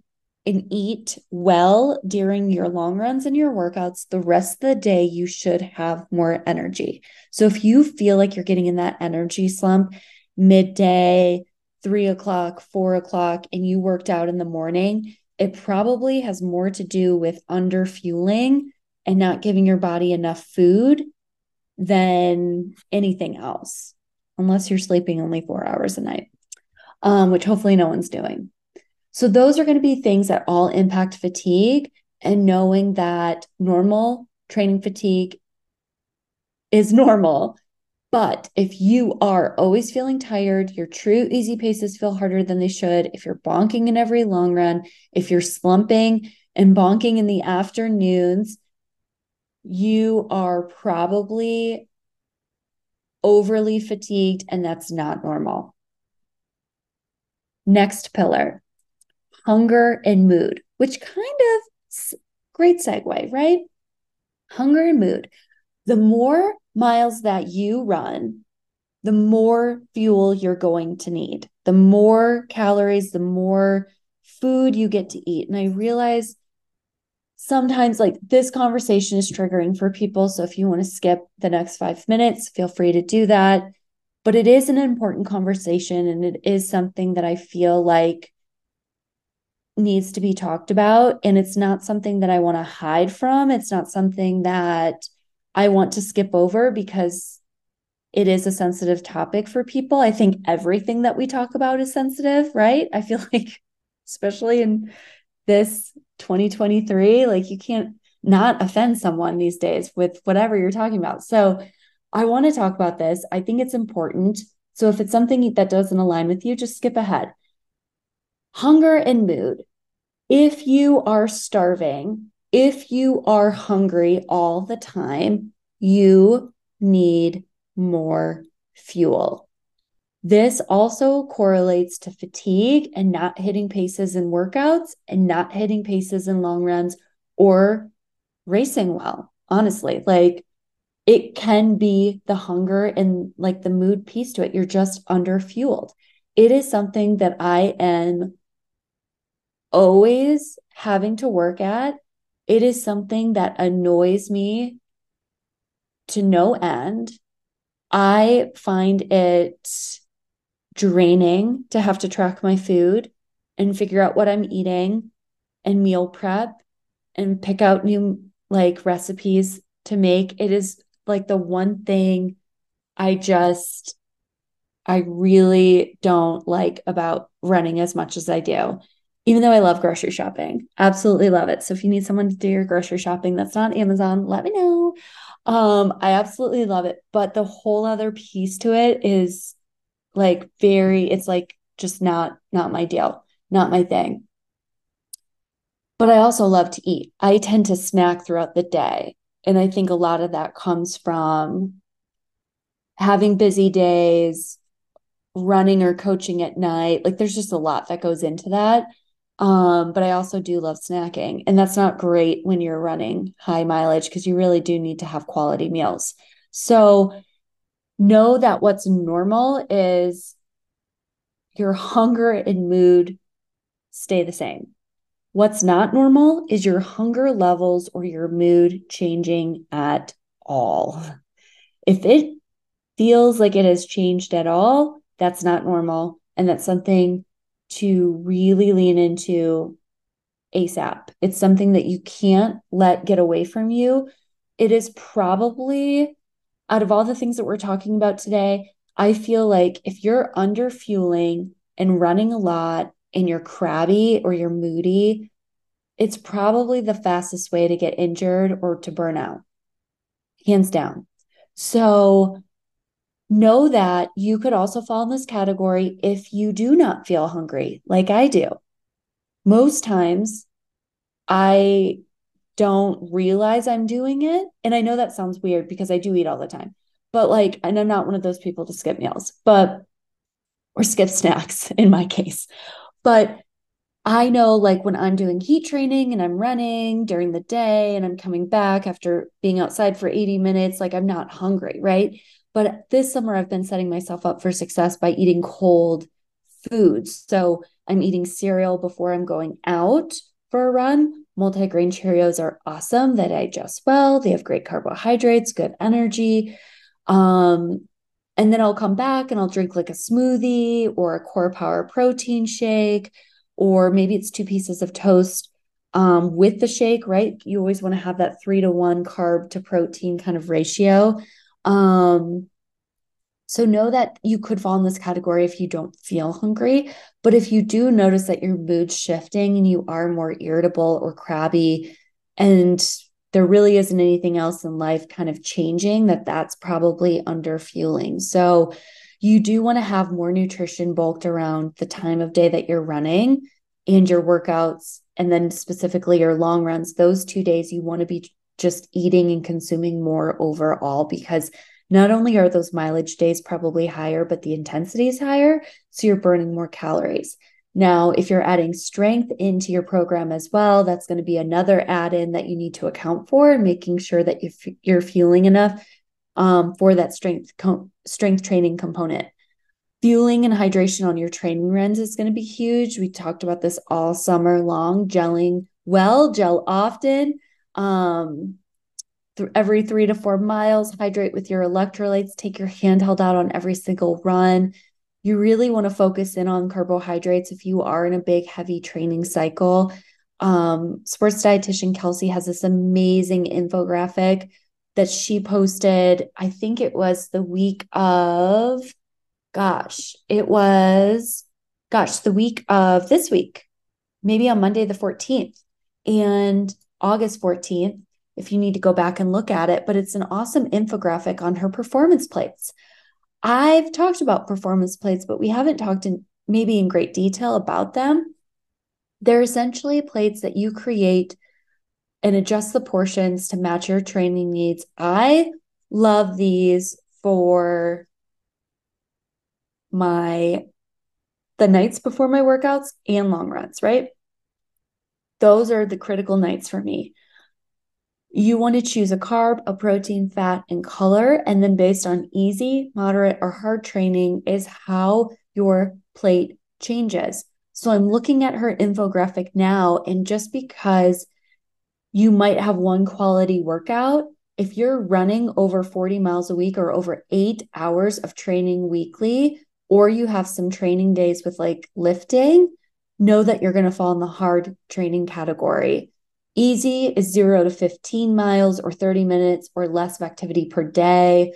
and eat well during your long runs and your workouts, the rest of the day you should have more energy. So if you feel like you're getting in that energy slump midday, three o'clock, four o'clock, and you worked out in the morning, it probably has more to do with under fueling and not giving your body enough food than anything else, unless you're sleeping only four hours a night, um, which hopefully no one's doing. So, those are going to be things that all impact fatigue, and knowing that normal training fatigue is normal. But if you are always feeling tired, your true easy paces feel harder than they should, if you're bonking in every long run, if you're slumping and bonking in the afternoons, you are probably overly fatigued, and that's not normal. Next pillar hunger and mood, which kind of great segue, right? Hunger and mood. The more miles that you run, the more fuel you're going to need, the more calories, the more food you get to eat. And I realize sometimes like this conversation is triggering for people. So if you want to skip the next five minutes, feel free to do that. But it is an important conversation and it is something that I feel like needs to be talked about and it's not something that I want to hide from. It's not something that I want to skip over because it is a sensitive topic for people. I think everything that we talk about is sensitive, right? I feel *laughs* like especially in this 2023, like you can't not offend someone these days with whatever you're talking about. So I want to talk about this. I think it's important. So if it's something that doesn't align with you, just skip ahead. Hunger and mood if you are starving, if you are hungry all the time, you need more fuel. This also correlates to fatigue and not hitting paces in workouts and not hitting paces in long runs or racing well. Honestly, like it can be the hunger and like the mood piece to it. You're just under fueled. It is something that I am always having to work at, it is something that annoys me to no end. I find it draining to have to track my food and figure out what I'm eating and meal prep and pick out new like recipes to make. It is like the one thing I just I really don't like about running as much as I do. Even though I love grocery shopping, absolutely love it. So if you need someone to do your grocery shopping that's not Amazon, let me know. Um, I absolutely love it. But the whole other piece to it is like very, it's like just not not my deal, not my thing. But I also love to eat. I tend to snack throughout the day. And I think a lot of that comes from having busy days, running or coaching at night. Like there's just a lot that goes into that. Um, but I also do love snacking. And that's not great when you're running high mileage because you really do need to have quality meals. So know that what's normal is your *laughs* hunger and mood stay the same. What's not normal is your hunger levels or your mood changing at all. If it feels like it has changed at all, that's not normal. And that's something to really lean into ASAP. It's something that you can't let get away from you. It is probably, out of all the things that we're talking about today, I feel like if you're under fueling and running a lot and you're crabby or you're moody, it's probably the fastest way to get injured or to burn out, hands down. So, know that you could also fall in this category if you do not feel hungry, like I do. Most times, I don't realize I'm doing it. And I know that sounds weird because I do eat all the time, but like, and I'm not one of those people to skip meals, but, or skip snacks *laughs* in my case. But I know like when I'm doing heat training and I'm running during the day and I'm coming back after being outside for 80 minutes, like I'm not hungry, right? But this summer, I've been setting myself up for success by eating cold foods. So I'm eating cereal before I'm going out for a run. Multigrain Cheerios are awesome. They digest well. They have great carbohydrates, good energy. Um, and then I'll come back and I'll drink like a smoothie or a Core Power protein shake, or maybe it's two pieces of toast um, with the shake, right? You always want to have that three to one carb to protein kind of ratio. Um, so know that you could fall in this category if you don't feel hungry. But if you do notice that your mood's shifting and you are more irritable or crabby, and there really isn't anything else in life kind of changing, that that's probably under fueling. So you do want to have more nutrition bulked around the time of day that you're running and your workouts, and then specifically your long runs. Those two days, you want to be just eating and consuming more overall because not only are those mileage days probably higher, but the intensity is higher. So you're burning more calories. Now, if you're adding strength into your program as well, that's going to be another add in that you need to account for and making sure that you're fueling enough um, for that strength, co- strength training component. Fueling and hydration on your training runs is going to be huge. We talked about this all summer long, gelling well, gel often um, every three to four miles, hydrate with your electrolytes, take your handheld out on every single run. You really want to focus in on carbohydrates if you are in a big, heavy training cycle. Um, sports dietitian Kelsey has this amazing infographic that she posted. I think it was the week of, gosh, it was, gosh, the week of this week, maybe on Monday the 14th. And August 14th if you need to go back and look at it, but it's an awesome infographic on her performance plates. I've talked about performance plates, but we haven't talked in maybe in great detail about them. They're essentially plates that you create and adjust the portions to match your training needs. I love these for my the nights before my workouts and long runs, right? Those are the critical nights for me. You want to choose a carb, a protein, fat, and color. And then based on easy, moderate, or hard training is how your plate changes. So I'm looking at her infographic now, and just because you might have one quality workout if you're running over 40 miles a week or over eight hours of training weekly, or you have some training days with like lifting, know that you're going to fall in the hard training category. Easy is zero to 15 miles or 30 minutes or less of activity per day.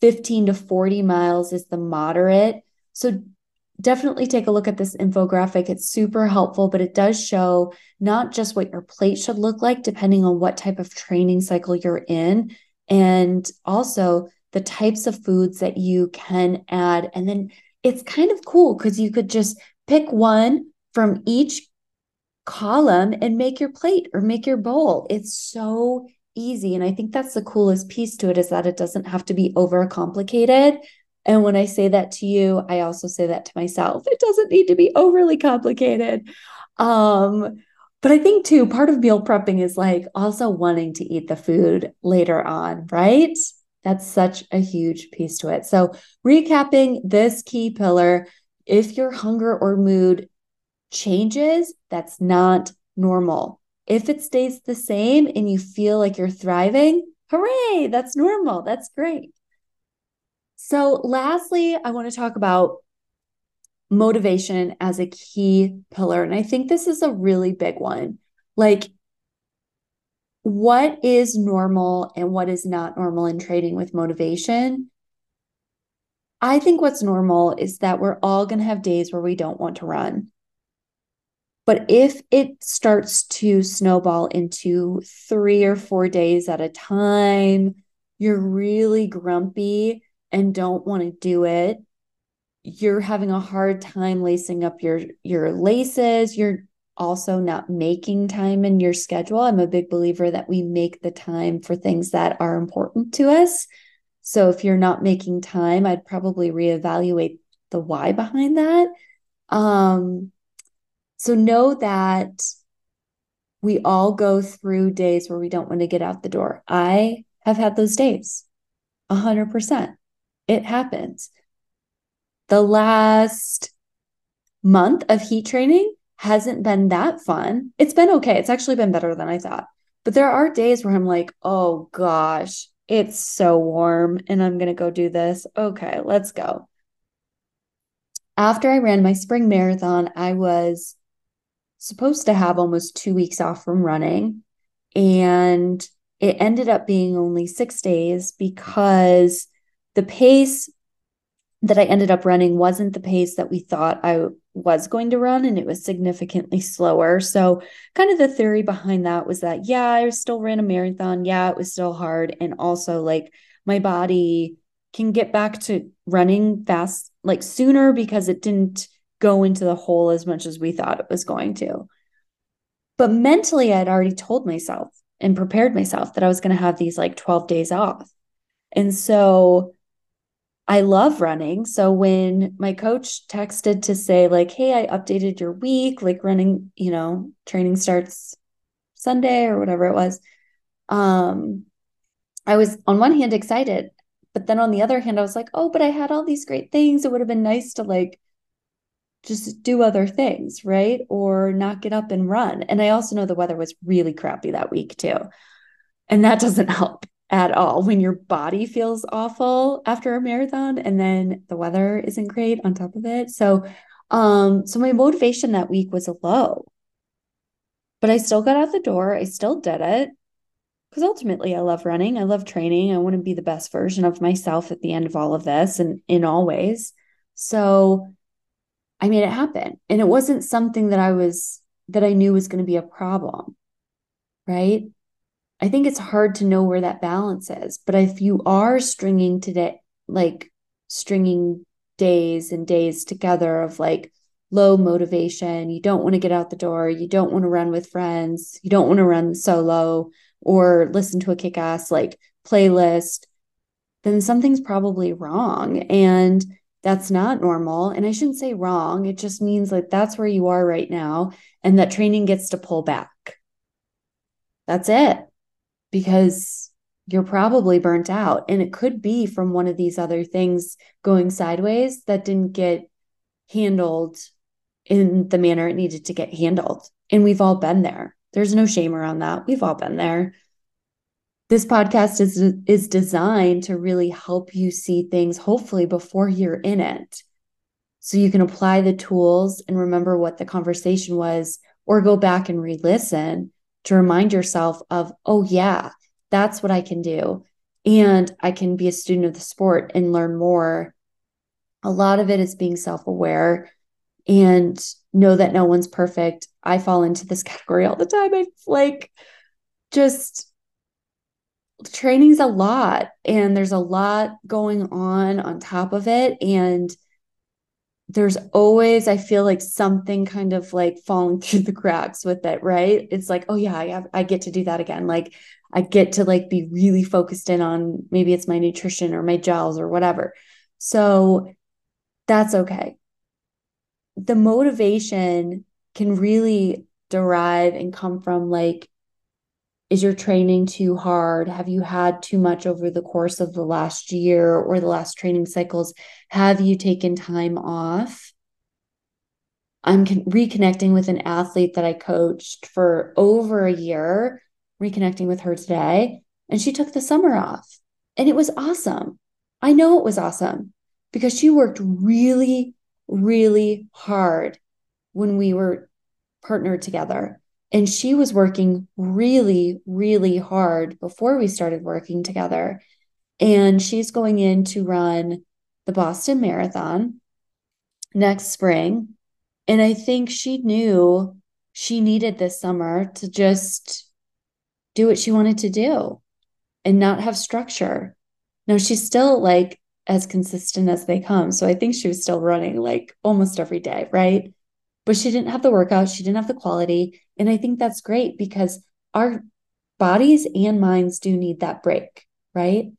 15 to 40 miles is the moderate. So definitely take a look at this infographic. It's super helpful, but it does show not just what your plate should look like, depending on what type of training cycle you're in, and also the types of foods that you can add. And then it's kind of cool because you could just pick one from each column and make your plate or make your bowl. It's so easy. And I think that's the coolest piece to it is that it doesn't have to be over complicated. And when I say that to you, I also say that to myself. It doesn't need to be overly complicated. Um, but I think too, part of meal prepping is like also wanting to eat the food later on, right? That's such a huge piece to it. So, recapping this key pillar if your hunger or mood changes, that's not normal. If it stays the same and you feel like you're thriving, hooray, that's normal. That's great. So, lastly, I want to talk about motivation as a key pillar. And I think this is a really big one. Like, what is normal and what is not normal in trading with motivation? I think what's normal is that we're all going to have days where we don't want to run. But if it starts to snowball into three or four days at a time, you're really grumpy and don't want to do it, you're having a hard time lacing up your your laces, you're also not making time in your schedule. I'm a big believer that we make the time for things that are important to us. So if you're not making time, I'd probably reevaluate the why behind that. Um, so know that we all go through days where we don't want to get out the door. I have had those days, 100%. It happens. The last month of heat training hasn't been that fun. It's been okay. It's actually been better than I thought. But there are days where I'm like, oh gosh, it's so warm and I'm going to go do this. Okay, let's go. After I ran my spring marathon, I was supposed to have almost two weeks off from running. And it ended up being only six days because the pace that I ended up running wasn't the pace that we thought I was going to run, and it was significantly slower. So, kind of the theory behind that was that, yeah, I still ran a marathon. Yeah, it was still hard. And also, like, my body can get back to running fast, like sooner because it didn't go into the hole as much as we thought it was going to. But mentally, I'd already told myself and prepared myself that I was going to have these like 12 days off. And so I love running. So when my coach texted to say, like, hey, I updated your week, like running, you know, training starts Sunday or whatever it was. Um, I was on one hand excited, but then on the other hand, I was like, oh, but I had all these great things. It would have been nice to like just do other things, right? Or not get up and run. And I also know the weather was really crappy that week too. And that *laughs* doesn't help at all when your body feels awful after a marathon and then the weather isn't great on top of it. So um so my motivation that week was low. But I still got out the door. I still did it because ultimately I love running. I love training. I want to be the best version of myself at the end of all of this and in all ways. So I made it happen. And it wasn't something that I was, that I knew was going to be a problem. Right. I think it's hard to know where that balance is. But if you are stringing today, like stringing days and days together of like low motivation, you don't want to get out the door, you don't want to run with friends, you don't want to run solo or listen to a kick ass like playlist, then something's probably wrong. And that's not normal. And I shouldn't say wrong. It just means like that's where you are right now. And that training gets to pull back. That's it. Because you're probably burnt out. And it could be from one of these other things going sideways that didn't get handled in the manner it needed to get handled. And we've all been there. There's no shame around that. We've all been there. This podcast is is designed to really help you see things hopefully before you're in it. So you can apply the tools and remember what the conversation was or go back and re-listen to remind yourself of oh yeah that's what i can do. And i can be a student of the sport and learn more. A lot of it is being self-aware and know that no one's perfect. I fall into this *laughs* category all the time. I like just training's a lot and there's a lot going on on top of it and there's always i feel like something kind of like falling *laughs* through the cracks with it right? It's like oh yeah i, have, I get to do that again. Like i get to like be really focused in on maybe it's my nutrition or my gels or whatever. So that's okay. The motivation can really derive and come from like is your training too hard? Have you had too much over the course of the last year or the last training cycles? Have you taken time off? I'm con- reconnecting with an athlete that I coached for over a year, reconnecting with her today, and she took the summer off. And it was awesome. I know it was awesome because she worked really, really hard when we were partnered together. And she was working really, really hard before we started working together. And she's going in to run the Boston Marathon next spring. And I think she knew she needed this summer to just do what she wanted to do and not have structure. Now she's still like as consistent as they come. So I think she was still running like almost every day, right? But she didn't have the workout, she didn't have the quality. And I think that's great because our bodies and minds do need that break, right?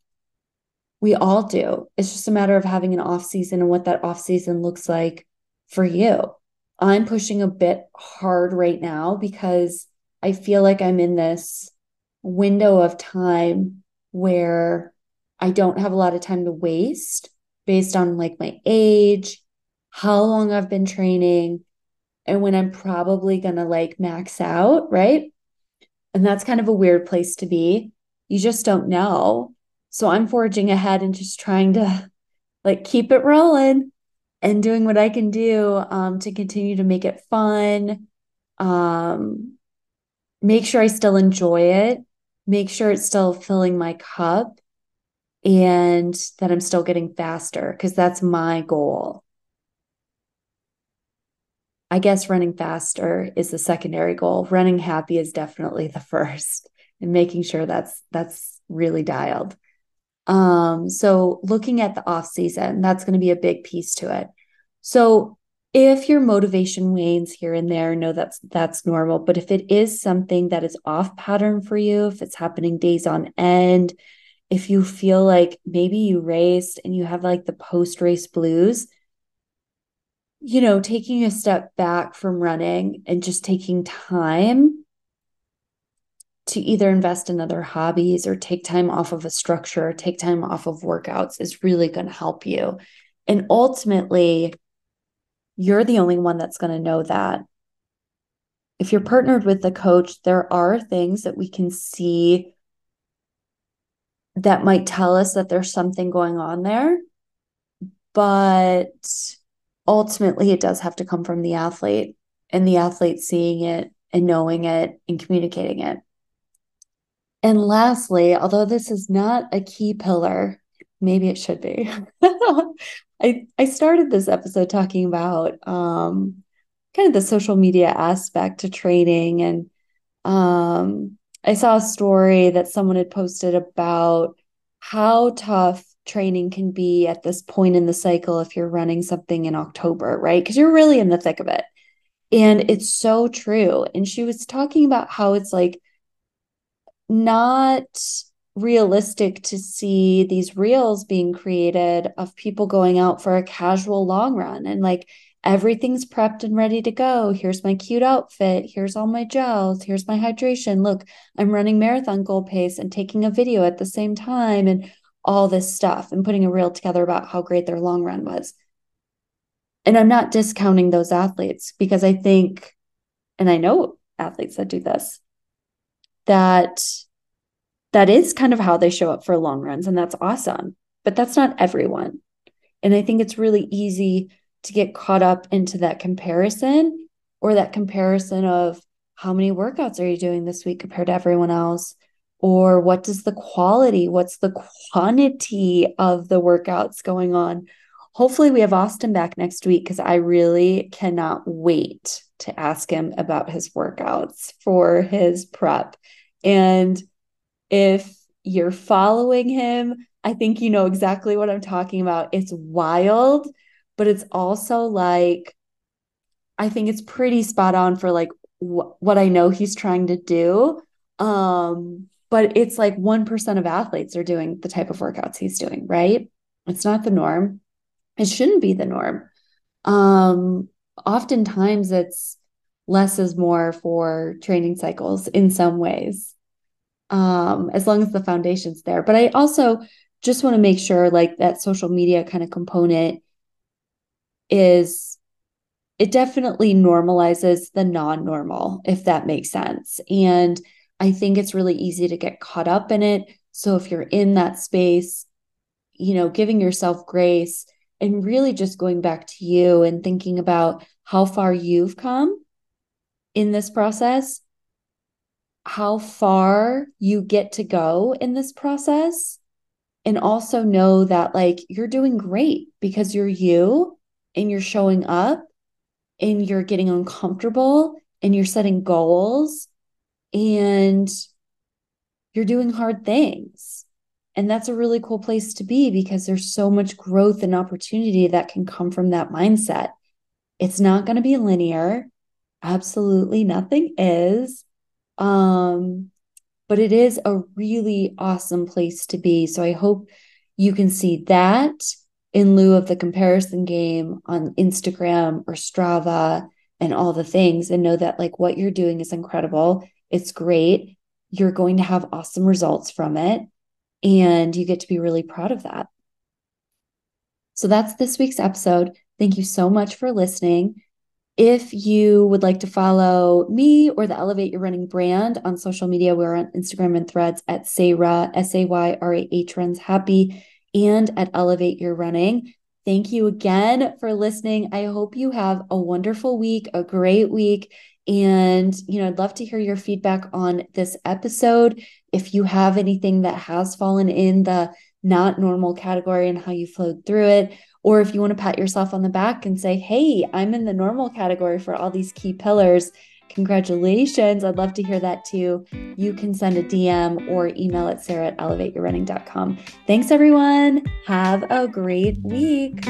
We all do. It's just a matter of having an off season and what that off season looks like for you. I'm pushing a bit hard right now because I feel like I'm in this window of time where I don't have a lot of time to waste based on like my age, how long I've been training, and when I'm probably going to like max out, right? And that's kind of a weird place to be. You just don't know. So I'm forging ahead and just trying to like keep it rolling and doing what I can do um, to continue to make it fun. Um, make sure I still enjoy it, make sure it's still filling my cup, and that I'm still getting faster because that's my goal. I guess running faster is the secondary goal. Running happy is definitely the *laughs* first and making sure that's that's really dialed. Um, so looking at the off season, that's going to be a big piece to it. So if your motivation wanes here and there, no, that's that's normal. But if it is something that is off pattern for you, if it's happening days on end, if you feel like maybe you raced and you have like the post race blues, you know, taking a step back from running and just taking time to either invest in other hobbies or take time off of a structure, take time off of workouts is really going to help you. And ultimately, you're the only one that's going to know that. If you're partnered with the coach, there are things that we can see that might tell us that there's something going on there. But ultimately it does have to come from the athlete and the athlete seeing it and knowing it and communicating it. And lastly, although this is not a key pillar, maybe it should be. *laughs* I I started this episode talking about um, kind of the social media aspect to training and um, I saw a story that someone had posted about how tough training can be at this point in the cycle if you're running something in October, right? Because you're really in the thick of it. And it's so true. And she was talking about how it's like not realistic to see these reels being created of people going out for a casual long run and like everything's prepped and ready to go. Here's my cute outfit. Here's all my gels. Here's my hydration. Look, I'm running marathon goal pace and taking a video at the same time. And all this stuff and putting a reel together about how great their long run was. And I'm not discounting those athletes because I think, and I know athletes that do this, that that is kind of how they show up for long runs, and that's awesome. But that's not everyone. And I think it's really easy to get caught up into that comparison or that comparison of how many workouts are you doing this week compared to everyone else? Or what does the quality, what's the quantity of the workouts going on? Hopefully, we have Austin back next week because I really cannot wait to ask him about his workouts for his prep. And if you're following him, I think you know exactly what I'm talking about. It's wild, but it's also like, I think it's pretty spot on for like wh- what I know he's trying to do. Um, but it's like 1% of athletes are doing the type of workouts he's doing, right? It's not the norm. It shouldn't be the norm. Um, oftentimes it's less is more for training cycles in some ways um, as long as the foundation's there. But I also just want to make sure like that social media kind of component is it definitely normalizes the non-normal if that makes sense and i think it's really easy to get caught up in it. So if you're in that space you know giving yourself grace and really just going back to you and thinking about how far you've come in this process how far you get to go in this process and also know that like you're doing great because you're you and you're showing up and you're getting uncomfortable and you're setting goals and you're doing hard things. And that's a really cool place to be because there's so much growth and opportunity that can come from that mindset. It's not going to be linear. Absolutely nothing is. Um, but it is a really awesome place to be. So I hope you can see that in lieu of the comparison game on Instagram or Strava and all the things and know that like what you're doing is incredible. It's great. You're going to have awesome results from it and you get to be really proud of that. So that's this week's episode. Thank you so much for listening. If you would like to follow me or the Elevate Your Running brand on social media, we're on Instagram and threads at Sayrah, S A Y R A H Runs Happy, and at Elevate Your Running. Thank you again for listening. I hope you have a wonderful week, a great week. And, you know, I'd love to hear your feedback on this episode. If you have anything that has fallen in the not normal category and how you flowed through it, or if you want to pat yourself on the back and say, hey, I'm in the normal category for all these key pillars, congratulations. I'd love to hear that too. You can send a DM or email at sara at elevateyourrunning.com. Thanks, everyone. Have a great week.